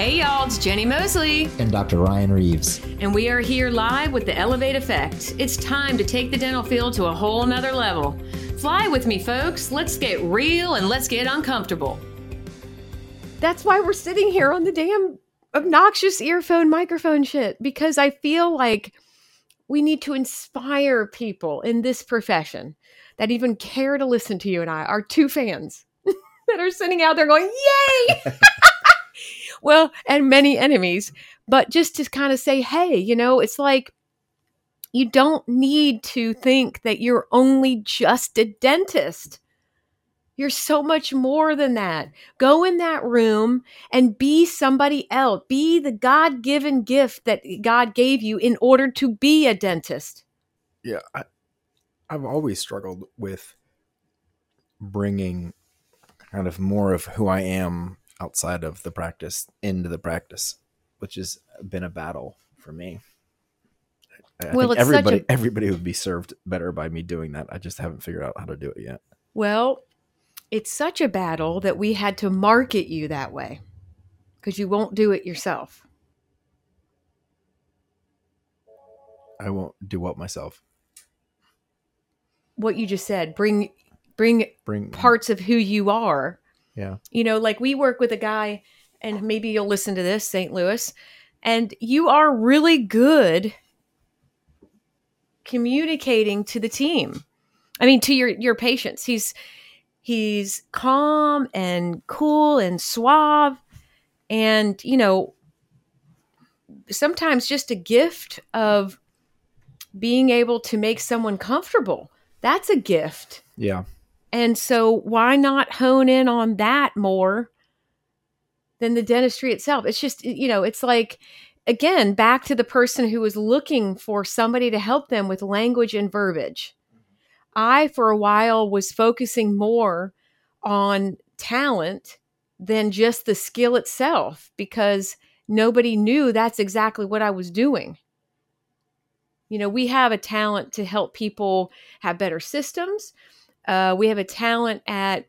Hey y'all, it's Jenni Moseley. And Dr. Ryan Reeves. And we are here live with the Elevate Effect. It's time to take the dental field to a whole nother level. Fly with me, folks. Let's get real and let's get uncomfortable. That's why we're sitting here on the damn obnoxious earphone microphone shit because I feel like we need to inspire people in this profession that even care to listen to you and I, our two fans that are sitting out there going, Yay! well, and many enemies, but just to kind of say, hey, you know, it's like you don't need to think that you're only just a dentist. You're so much more than that. Go in that room and be somebody else. Be the God given gift that God gave you in order to be a dentist. Yeah. I, I've always struggled with bringing kind of more of who I am outside of the practice into the practice, which has been a battle for me. I well, think everybody a... everybody would be served better by me doing that. I just haven't figured out how to do it yet. Well, it's such a battle that we had to market you that way because you won't do it yourself. I won't do what myself. What you just said, bring bring bring parts of who you are yeah. You know, like we work with a guy, and maybe you'll listen to this, St. Louis, and you are really good communicating to the team. I mean, to your your patients. He's he's calm and cool and suave, and you know, sometimes just a gift of being able to make someone comfortable. That's a gift. Yeah. And so why not hone in on that more than the dentistry itself? It's just, you know, it's like, again, back to the person who was looking for somebody to help them with language and verbiage. I, for a while, was focusing more on talent than just the skill itself because nobody knew that's exactly what I was doing. You know, we have a talent to help people have better systems. Uh, we have a talent at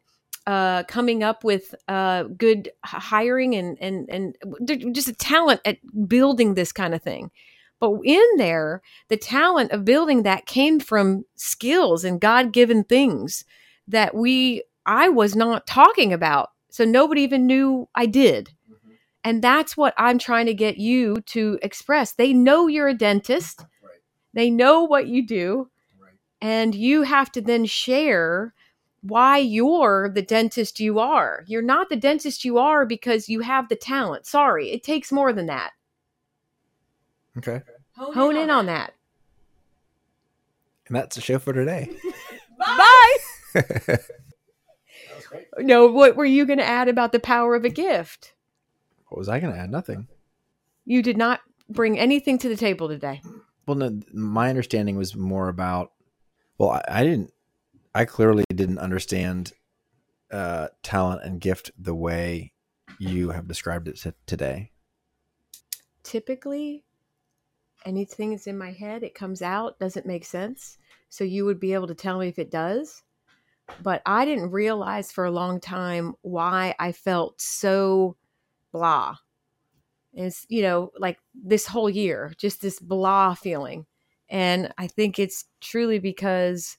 uh, coming up with uh, good hiring and and and just a talent at building this kind of thing. But in there, the talent of building that came from skills and God given things that we I was not talking about. So nobody even knew I did. Mm-hmm. And that's what I'm trying to get you to express. They know you're a dentist. Right. They know what you do and you have to then share why you're the dentist you are. You're not the dentist you are because you have the talent. Sorry, it takes more than that. Okay. Hone, Hone in, on, that. And that's the show for today. Bye. Bye. no, what were you going to add about the power of a gift? What was I going to add? Nothing. You did not bring anything to the table today. Well, no, my understanding was more about well, I, I didn't. I clearly didn't understand uh, talent and gift the way you have described it t- today. Typically, anything that's in my head, it comes out, doesn't make sense. So you would be able to tell me if it does. But I didn't realize for a long time why I felt so blah. It's, you know, like this whole year, just this blah feeling. And I think it's truly because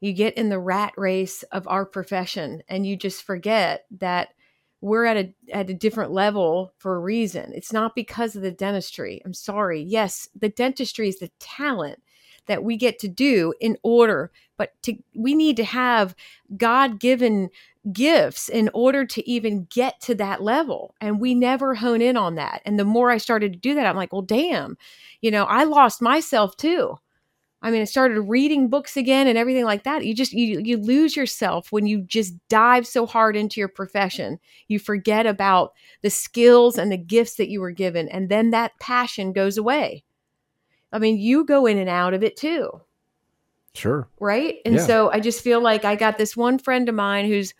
you get in the rat race of our profession and you just forget that we're at a at a different level for a reason. It's not because of the dentistry. I'm sorry. Yes, the dentistry is the talent that we get to do in order, but to we need to have God-given gifts in order to even get to that level. And we never hone in on that. And the more I started to do that, I'm like, well, damn, you know, I lost myself too. I mean, I started reading books again and everything like that. You just you you lose yourself when you just dive so hard into your profession. You forget about the skills and the gifts that you were given and then that passion goes away. I mean, you go in and out of it too. Sure. Right? And yeah. so I just feel like I got this one friend of mine who's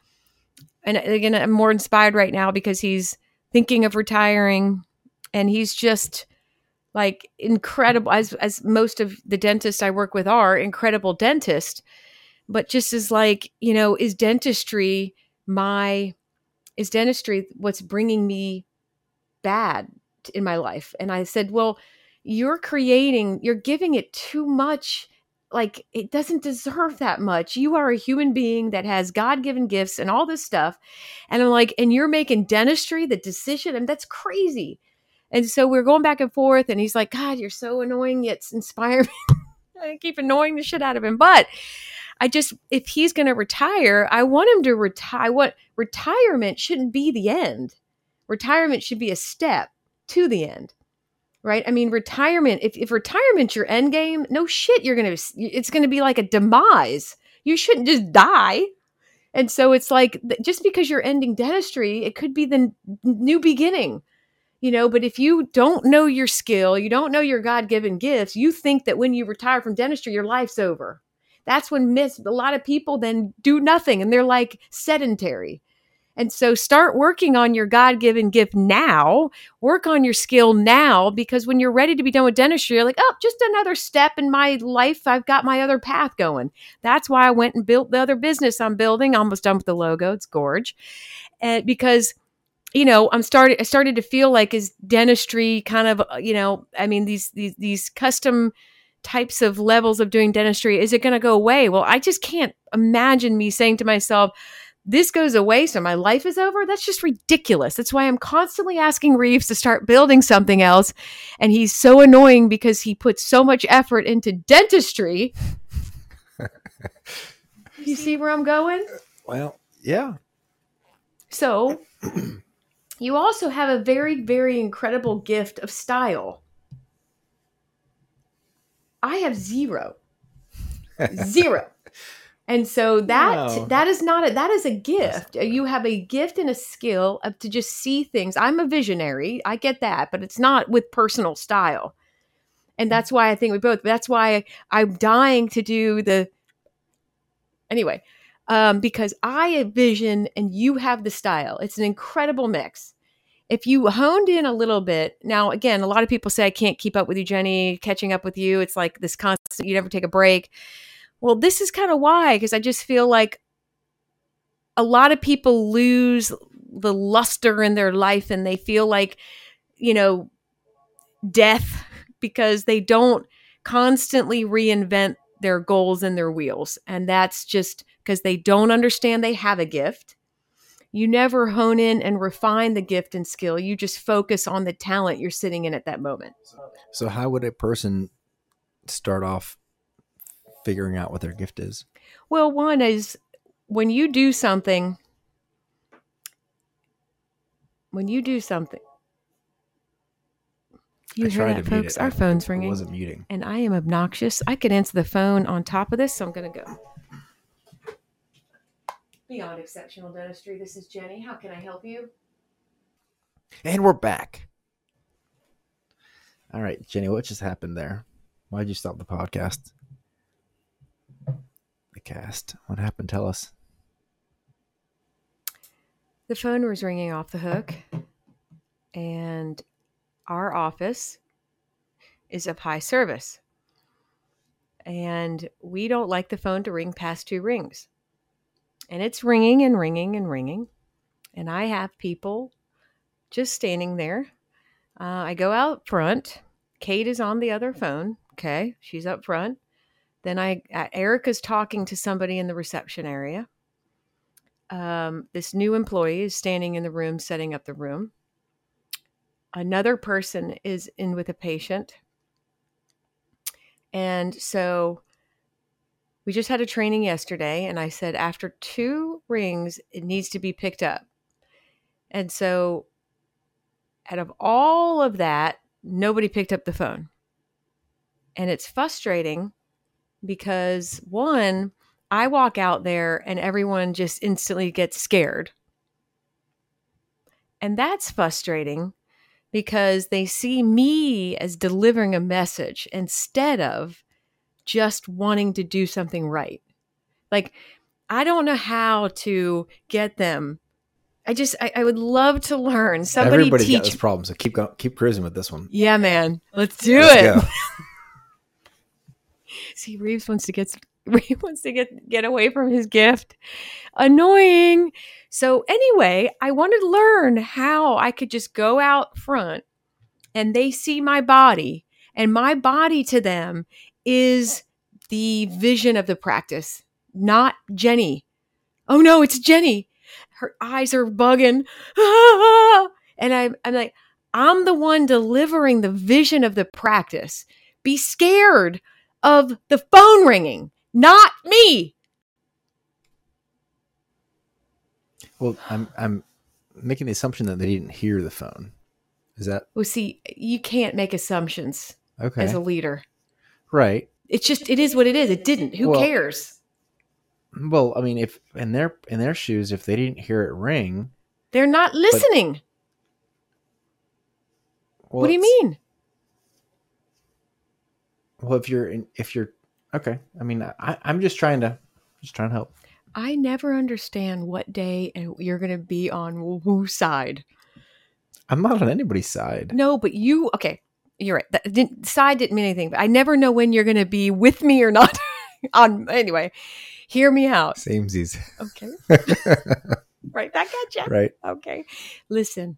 and again I'm more inspired right now because he's thinking of retiring and he's just like incredible as as most of the dentists I work with are incredible dentists but just as like you know is dentistry my is dentistry what's bringing me bad in my life. And I said, well, you're creating, you're giving it too much. Like it doesn't deserve that much. You are a human being that has God given gifts and all this stuff. And I'm like, and you're making dentistry the decision. And that's crazy. And so we're going back and forth. And he's like, God, you're so annoying. It's inspiring. I keep annoying the shit out of him. But I just, if he's going to retire, I want him to retire. What retirement shouldn't be the end. Retirement should be a step to the end right? I mean retirement if, if retirement's your end game no shit you're gonna it's gonna be like a demise. You shouldn't just die. And so it's like just because you're ending dentistry it could be the new beginning you know? But if you don't know your skill you don't know your god-given gifts you think that when you retire from dentistry your life's over. That's when miss a lot of people then do nothing and they're like sedentary and so start working on your God given gift now. Work on your skill now because when you're ready to be done with dentistry, you're like, oh, just another step in my life. I've got my other path going. That's why I went and built the other business I'm building. Almost done with the logo. It's gorge. And because you know, I'm started I started to feel like is dentistry kind of, uh, you know, I mean these these these custom types of levels of doing dentistry is it going to go away? Well, I just can't imagine me saying to myself, this goes away, so my life is over. That's just ridiculous. That's why I'm constantly asking Reeves to start building something else. And he's so annoying because he puts so much effort into dentistry. you see where I'm going? Well, yeah. So, you also have a very, very incredible gift of style. I have zero. Zero. And so that wow. that is not a that is a gift. You have a gift and a skill of to just see things. I'm a visionary. I get that, but it's not with personal style. And that's why I think we both that's why I'm dying to do the anyway. Um, because I have vision and you have the style. It's an incredible mix. If you honed in a little bit, now again, a lot of people say I can't keep up with you, Jenni, catching up with you. It's like this constant, you never take a break well, this is kind of why, because I just feel like a lot of people lose the luster in their life and they feel like, you know, death because they don't constantly reinvent their goals and their wheels. And that's just because they don't understand they have a gift. You never hone in and refine the gift and skill. You just focus on the talent you're sitting in at that moment. So, how would a person start off figuring out what their gift is? Well, one is when you do something, when you do something, you I hear that, folks? Our phone's ringing. wasn't muting. And I am obnoxious. I could answer the phone on top of this, so I'm going to go. Beyond Exceptional Dentistry, this is Jenni. How can I help you? And we're back. All right, Jenni, what just happened there? Why'd you stop the podcast? Cast. What happened? Tell us. The phone was ringing off the hook, and our office is of high service. And we don't like the phone to ring past two rings. And it's ringing and ringing and ringing. And I have people just standing there. Uh, I go out front. Kate is on the other phone. Okay. She's up front. Then I uh, Erica's talking to somebody in the reception area. Um, this new employee is standing in the room setting up the room. Another person is in with a patient. And so we just had a training yesterday, and I said after two rings, it needs to be picked up. And so, out of all of that, nobody picked up the phone. And it's frustrating because one, I walk out there and everyone just instantly gets scared. And that's frustrating because they see me as delivering a message instead of just wanting to do something right. Like, I don't know how to get them. I just, I, I would love to learn. Somebody Everybody teach. got this problem, so keep go, keep cruising with this one. Yeah, man, let's do Let's it. See, Reeves wants to get he wants to get get away from his gift. Annoying. So anyway, I wanted to learn how I could just go out front and they see my body and my body to them is the vision of the practice, not Jenni. Oh no, it's Jenni. Her eyes are bugging. And I'm, I'm like, I'm the one delivering the vision of the practice. Be scared of the phone ringing, not me. Well, I'm I'm making the assumption that they didn't hear the phone. Is that Well, see, you can't make assumptions okay? as a leader. right. It's just, it is what it is. It didn't. Who Well- cares? Well, I mean, if in their in their shoes, if they didn't hear it ring, They're not listening. well, what do you mean? Well, if you're in, if you're okay, I mean, I, I'm just trying to just trying to help. I never understand what day and you're going to be on whose side. I'm not on anybody's side. No, but you, okay, you're right. That didn't, side didn't mean anything, but I never know when you're going to be with me or not. on Anyway, hear me out. Samesies. Okay. Right. That got you. right. Okay. Listen,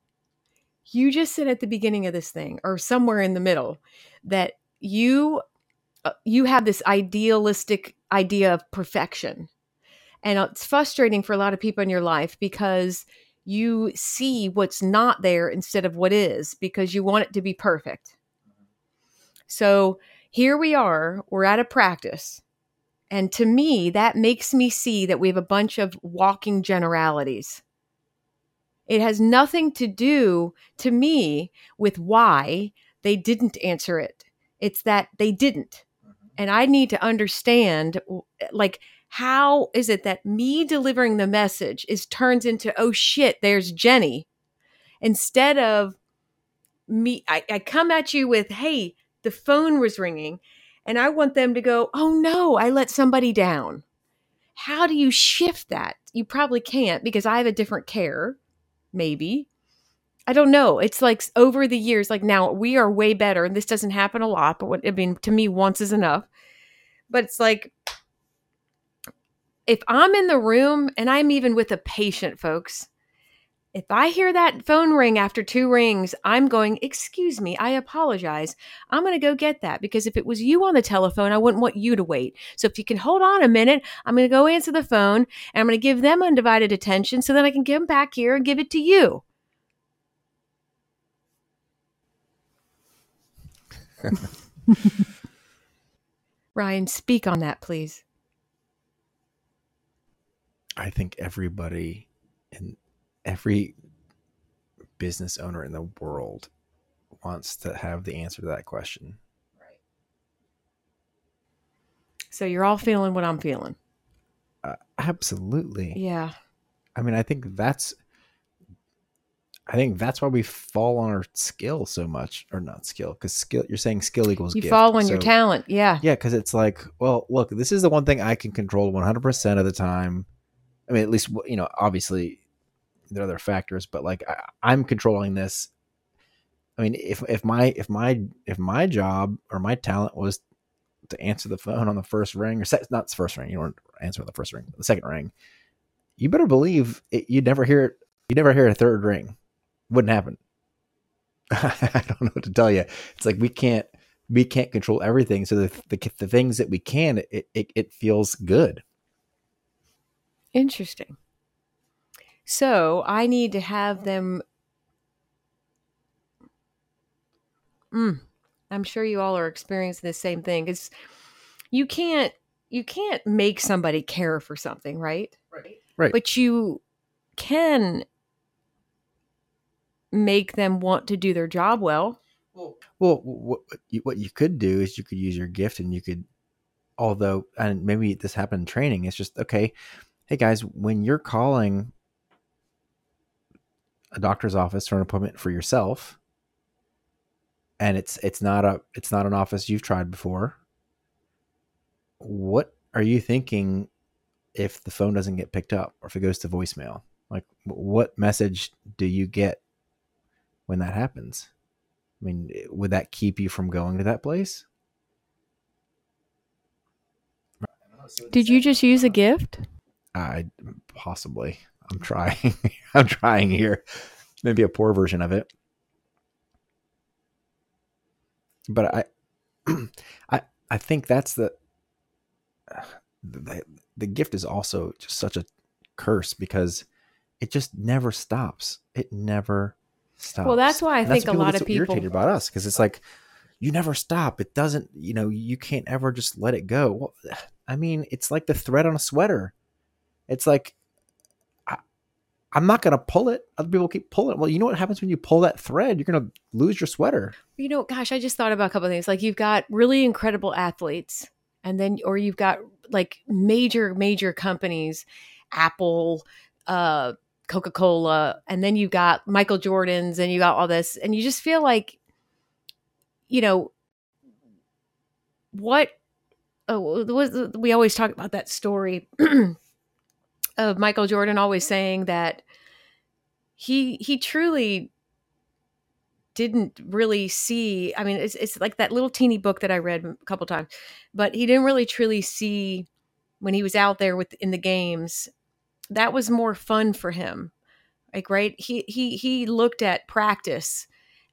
you just said at the beginning of this thing or somewhere in the middle that you Uh, you have this idealistic idea of perfection. And it's frustrating for a lot of people in your life because you see what's not there instead of what is because you want it to be perfect. So here we are, we're at a practice. And to me, that makes me see that we have a bunch of walking generalities. It has nothing to do, to me, with why they didn't answer it. It's that they didn't. And I need to understand, like, how is it that me delivering the message is turns into, oh shit, there's Jenni. Instead of me, I, I come at you with, hey, the phone was ringing. And I want them to go, oh no, I let somebody down. How do you shift that? You probably can't because I have a different care, maybe. I don't know. It's like over the years, like now we are way better, and this doesn't happen a lot, but what I mean, to me, once is enough. But it's like if I'm in the room and I'm even with a patient, folks, if I hear that phone ring after two rings, I'm going, Excuse me, I apologize. I'm going to go get that because if it was you on the telephone, I wouldn't want you to wait. So if you can hold on a minute, I'm going to go answer the phone and I'm going to give them undivided attention so then I can them back here and give it to you. Ryan, speak on that, please. I think everybody and every business owner in the world wants to have the answer to that question. Right. So you're all feeling what I'm feeling. Uh, absolutely. Yeah. I mean, I think that's I think that's why we fall on our skill so much, or not skill, because skill. You're saying skill equals You gift. fall on your talent. Yeah. Yeah, because it's like, well, look, this is the one thing I can control 100% of the time. I mean, at least, you know, obviously there are other factors, but like I, I'm controlling this. I mean, if, if my, if my, if my job or my talent was to answer the phone on the first ring or se- not the first ring, you don't answer on the first ring, the second ring, you better believe it, you'd never hear it. You never hear a third ring. Wouldn't happen. I don't know what to tell you. It's like, we can't, we can't control everything. So the, the, the things that we can, it, it, it feels good. Interesting. So I need to have them. Mm, I'm sure you all are experiencing the same thing because you can't you can't make somebody care for something, right? Right. Right. But you can make them want to do their job well. Well, what you, what you could do is you could use your gift and you could, although, and maybe this happened in training, it's just, okay, hey guys, when you're calling a doctor's office for an appointment for yourself, and it's it's not a it's not an office you've tried before, what are you thinking if the phone doesn't get picked up or if it goes to voicemail? Like, what message do you get when that happens? I mean, would that keep you from going to that place? Did you just use a gift? I possibly. I'm trying. I'm trying here. Maybe a poor version of it. But I I I think that's the the, the gift is also just such a curse because it just never stops. It never stops. Well, that's why I And think a lot of people. irritated about us because it's like you never stop. It doesn't. You know, you can't ever just let it go. Well, I mean, it's like the thread on a sweater. It's like I, I'm not gonna pull it. Other people keep pulling it. Well, you know what happens when you pull that thread? You're gonna lose your sweater. You know, gosh, I just thought about a couple of things. Like you've got really incredible athletes, and then or you've got like major, major companies, Apple, uh, Coca Cola, and then you've got Michael Jordan's, and you got all this, and you just feel like, you know, what. Oh, was we always talk about that story of Michael Jordan always saying that he he truly didn't really see i mean it's, it's like that little teeny book that i read a couple times but he didn't really truly see when he was out there with in the games that was more fun for him. Like right? He he he looked at practice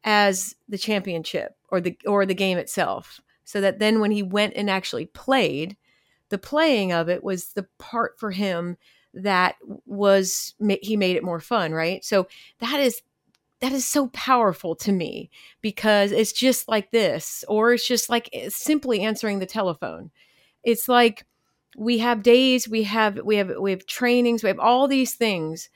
as the championship or the or the game itself. So that then when he went and actually played the playing of it was the part for him that was he made it more fun right? So that is that is so powerful to me because it's just like this or it's just like eh, simply answering the telephone. It's like we have days we have we have we have trainings we have all these things.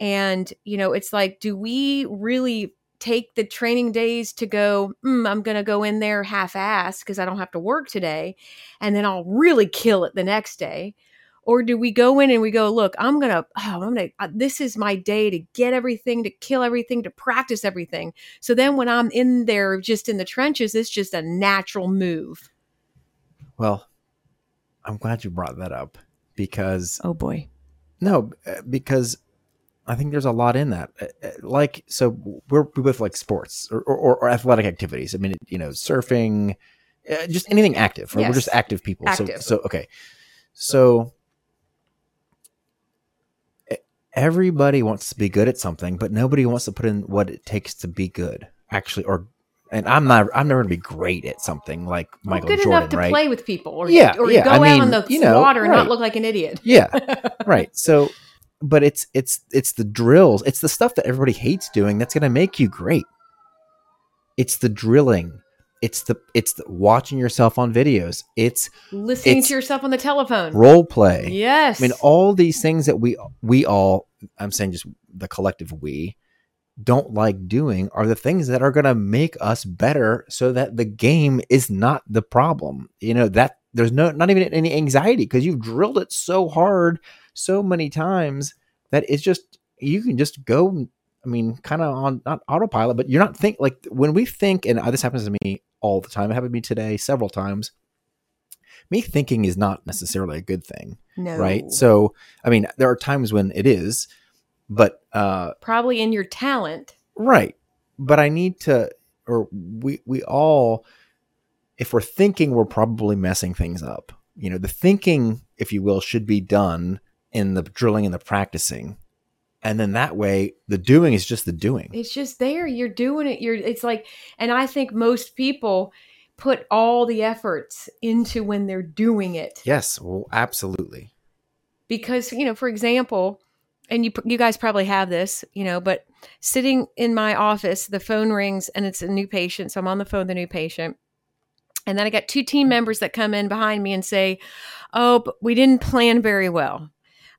And you know it's like do we really take the training days to go mm, i'm going to go in there half ass because i don't have to work today and then i'll really kill it the next day? Or do we go in and we go look i'm gonna oh, i'm gonna uh, this is my day to get everything to kill everything to practice everything. So then when i'm in there just in the trenches it's just a natural move. Well, I'm glad you brought that up because oh boy no, uh, because I think there's a lot in that. Uh, uh, Like, so we're we both like sports or, or, or athletic activities. I mean, you know, surfing, uh, just anything active. Right? We're just active people. Active. So, so okay, so everybody wants to be good at something, but nobody wants to put in what it takes to be good. Actually, or and I'm not. I'm never going to be great at something like Michael Well, good Jordan, enough to right? play with people or, Yeah, or yeah, go I out mean, on the you know, water and right. not look like an idiot Yeah, right. So, but it's it's it's the drills. It's the stuff that everybody hates doing that's going to make you great. It's the drilling. It's the it's the watching yourself on videos. It's listening It's to yourself on the telephone role play. yes I mean, all these things that we we all I'm saying just the collective we don't like doing are the things that are going to make us better so that the game is not the problem. You know, that there's no not even any anxiety because you've drilled it so hard so many times that it's just you can just go I mean, kind of on not autopilot, but you're not think like when we think, and uh, this happens to me all the time. It happened to me today several times. Me thinking is not necessarily a good thing no right so i mean there are times when it is but uh probably in your talent. Right. But i need to or we we all if we're thinking we're probably messing things up. You know the thinking if you will should be done in the drilling and the practicing. And then that way the doing is just the doing. It's just there. You're doing it. You're it's like and i think most people put all the efforts into when they're doing it. Yes. Well absolutely. Because you know for example and you you guys probably have this you know but sitting in my office the phone rings and it's a new patient. So i'm on the phone with a new patient. And then i got two team members that come in behind me and say oh but we didn't plan very well.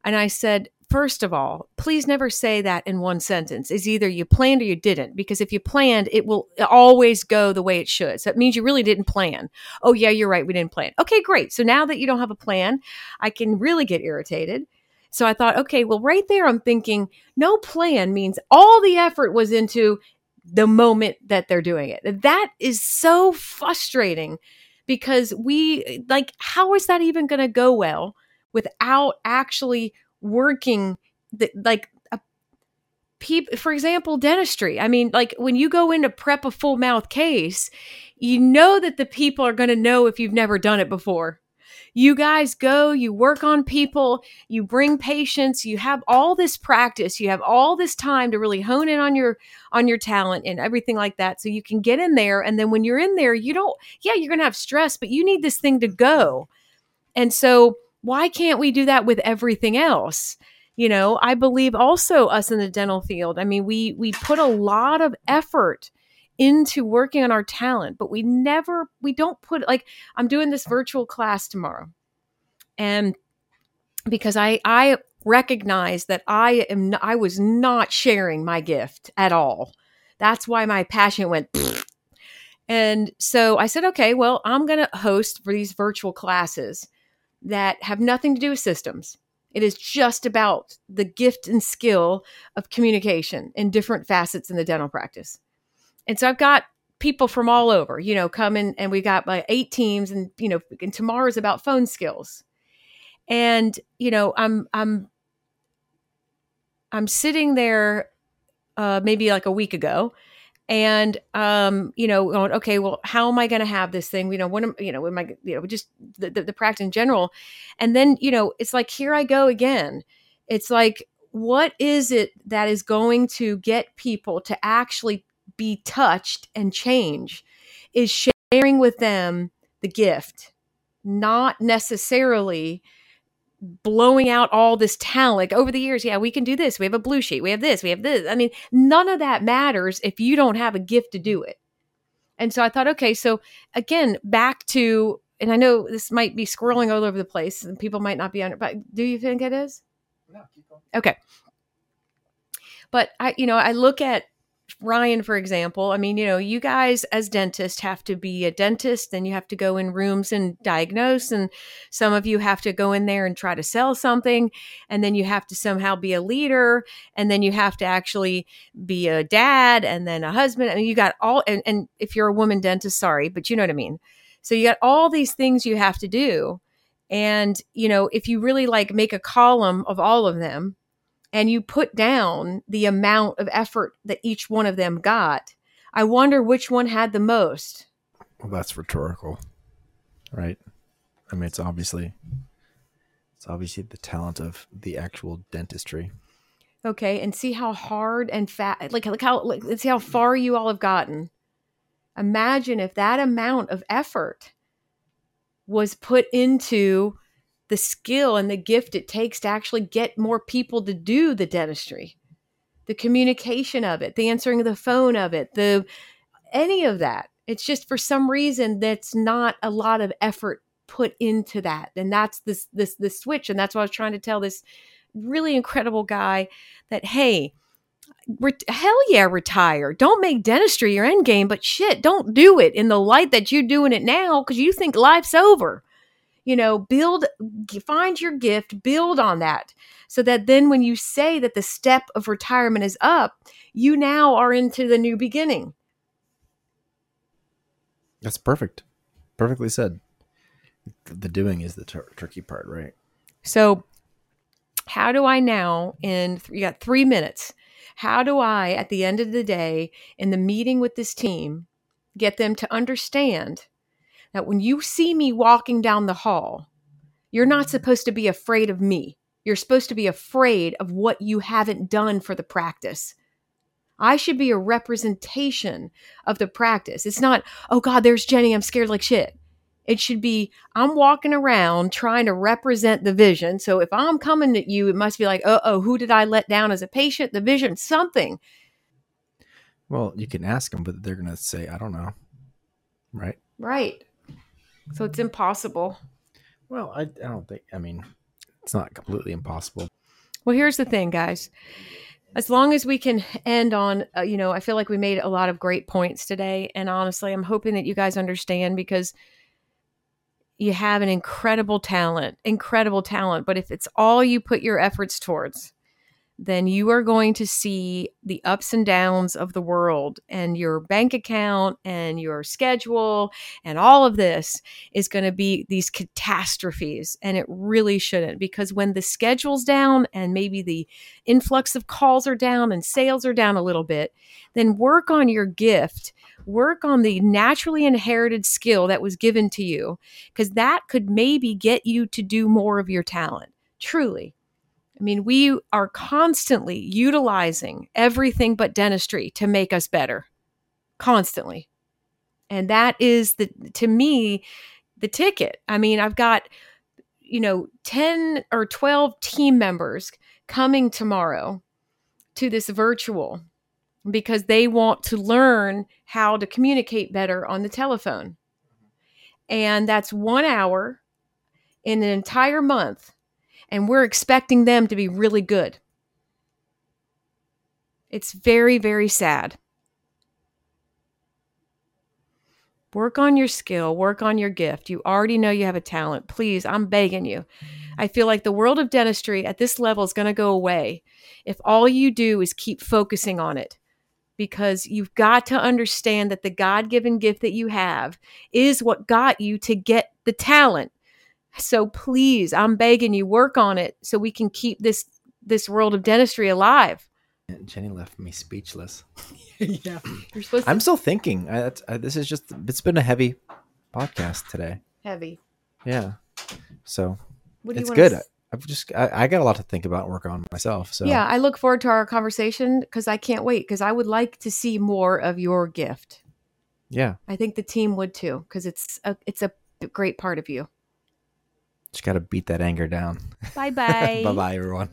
And i said first of all please never say that in one sentence. It's either you planned or you didn't because if you planned it will always go the way it should. So it means you really didn't plan. Oh yeah you're right we didn't plan. Okay great. So now that you don't have a plan I can really get irritated. So I thought, okay, well, right there, I'm thinking no plan means all the effort was into the moment that they're doing it. That is so frustrating because we, like, how is that even going to go well without actually working, the, like, a peop for example, dentistry. I mean, like, when you go in to prep a full mouth case, you know that the people are going to know if you've never done it before You guys go, you work on people, you bring patients, you have all this practice, you have all this time to really hone in on your on your talent and everything like that so you can get in there and then when you're in there, you don't yeah, you're going to have stress, but you need this thing to go. And so why can't we do that with everything else? You know, I believe also us in the dental field. I mean, we we put a lot of effort into working on our talent, but we never we don't put like I'm doing this virtual class tomorrow. And because I I recognize that I am I was not sharing my gift at all. That's why my passion went and so I said, okay, well, I'm going to host for these virtual classes that have nothing to do with systems. It is just about the gift and skill of communication in different facets in the dental practice. And so I've got people from all over, you know, coming and we got like eight teams and, you know, and tomorrow's about phone skills. And, you know, I'm, I'm, I'm sitting there uh, maybe like a week ago and um you know going okay well how am i going to have this thing? You know what am you know am i you know just the, the, the practice in general. And then you know it's like here i go again. It's like what is it that is going to get people to actually be touched and change is sharing with them the gift not necessarily blowing out all this talent like over the years yeah we can do this. We have a blue sheet. We have this. We have this. I mean none of that matters if you don't have a gift to do it. And so i thought okay so again back to and i know this might be scrolling all over the place and people might not be under but do you think it is? No, okay. But i you know i look at Ryan, for example, I mean, you know, you guys as dentists have to be a dentist, then you have to go in rooms and diagnose, and some of you have to go in there and try to sell something, and then you have to somehow be a leader, and then you have to actually be a dad, and then a husband. I mean, you got all, and, and if you're a woman dentist, sorry, but you know what I mean. So you got all these things you have to do, and you know, if you really like make a column of all of them, and you put down the amount of effort that each one of them got, I wonder which one had the most. Well, that's rhetorical, right? I mean, it's obviously it's obviously the talent of the actual dentistry. Okay, and see how hard and fat, like, look how, like, see how far you all have gotten. Imagine if that amount of effort was put into the skill and the gift it takes to actually get more people to do the dentistry. The communication of it the answering of the phone of it the any of that. It's just for some reason that's not a lot of effort put into that. And that's this this this switch. And that's what i was trying to tell this really incredible guy that hey re- hell yeah retire. Don't make dentistry your end game but shit don't do it in the light that you're doing it now because you think life's over you know build find your gift build on that so that then when you say that the step of retirement is up you now are into the new beginning. That's perfect. Perfectly said. The doing is the tur- tricky part right? So how do i now in you got three minutes. How do i at the end of the day in the meeting with this team get them to understand that when you see me walking down the hall, you're not supposed to be afraid of me. You're supposed to be afraid of what you haven't done for the practice. I should be a representation of the practice. It's not, oh God, there's Jenni, I'm scared like shit. It should be, I'm walking around trying to represent the vision. So if I'm coming at you, it must be like, oh, oh, who did I let down as a patient? The vision, something. Well, you can ask them, but they're going to say, I don't know. Right. Right. So it's impossible. Well, I, I don't think, I mean, it's not completely impossible. Well, here's the thing, guys. As long as we can end on, uh, you know, I feel like we made a lot of great points today. And honestly, I'm hoping that you guys understand because you have an incredible talent, incredible talent. But if it's all you put your efforts towards, then you are going to see the ups and downs of the world and your bank account and your schedule and all of this is going to be these catastrophes and it really shouldn't because when the schedule's down and maybe the influx of calls are down and sales are down a little bit then work on your gift. Work on the naturally inherited skill that was given to you because that could maybe get you to do more of your talent. Truly I mean, we are constantly utilizing everything but dentistry to make us better, constantly. And that is the, to me, the ticket. I mean, I've got, you know, 10 or 12 team members coming tomorrow to this virtual because they want to learn how to communicate better on the telephone. And that's one hour in an entire month and we're expecting them to be really good. It's very, very sad. Work on your skill, work on your gift. You already know you have a talent. Please, I'm begging you. I feel like the world of dentistry at this level is going to go away if all you do is keep focusing on it. Because you've got to understand that the God given gift that you have is what got you to get the talent so please, I'm begging you, work on it so we can keep this this world of dentistry alive. Jenny left me speechless. yeah, you're supposed. To- I'm still thinking. I, I, this is just. It's been a heavy podcast today. Heavy. Yeah. So it's good. S- I've just I, I, got a lot to think about and work on myself. So yeah, I look forward to our conversation because I can't wait because I would like to see more of your gift. Yeah, I think the team would too because it's a it's a great part of you. Just got to beat that anger down. Bye bye. bye bye, everyone.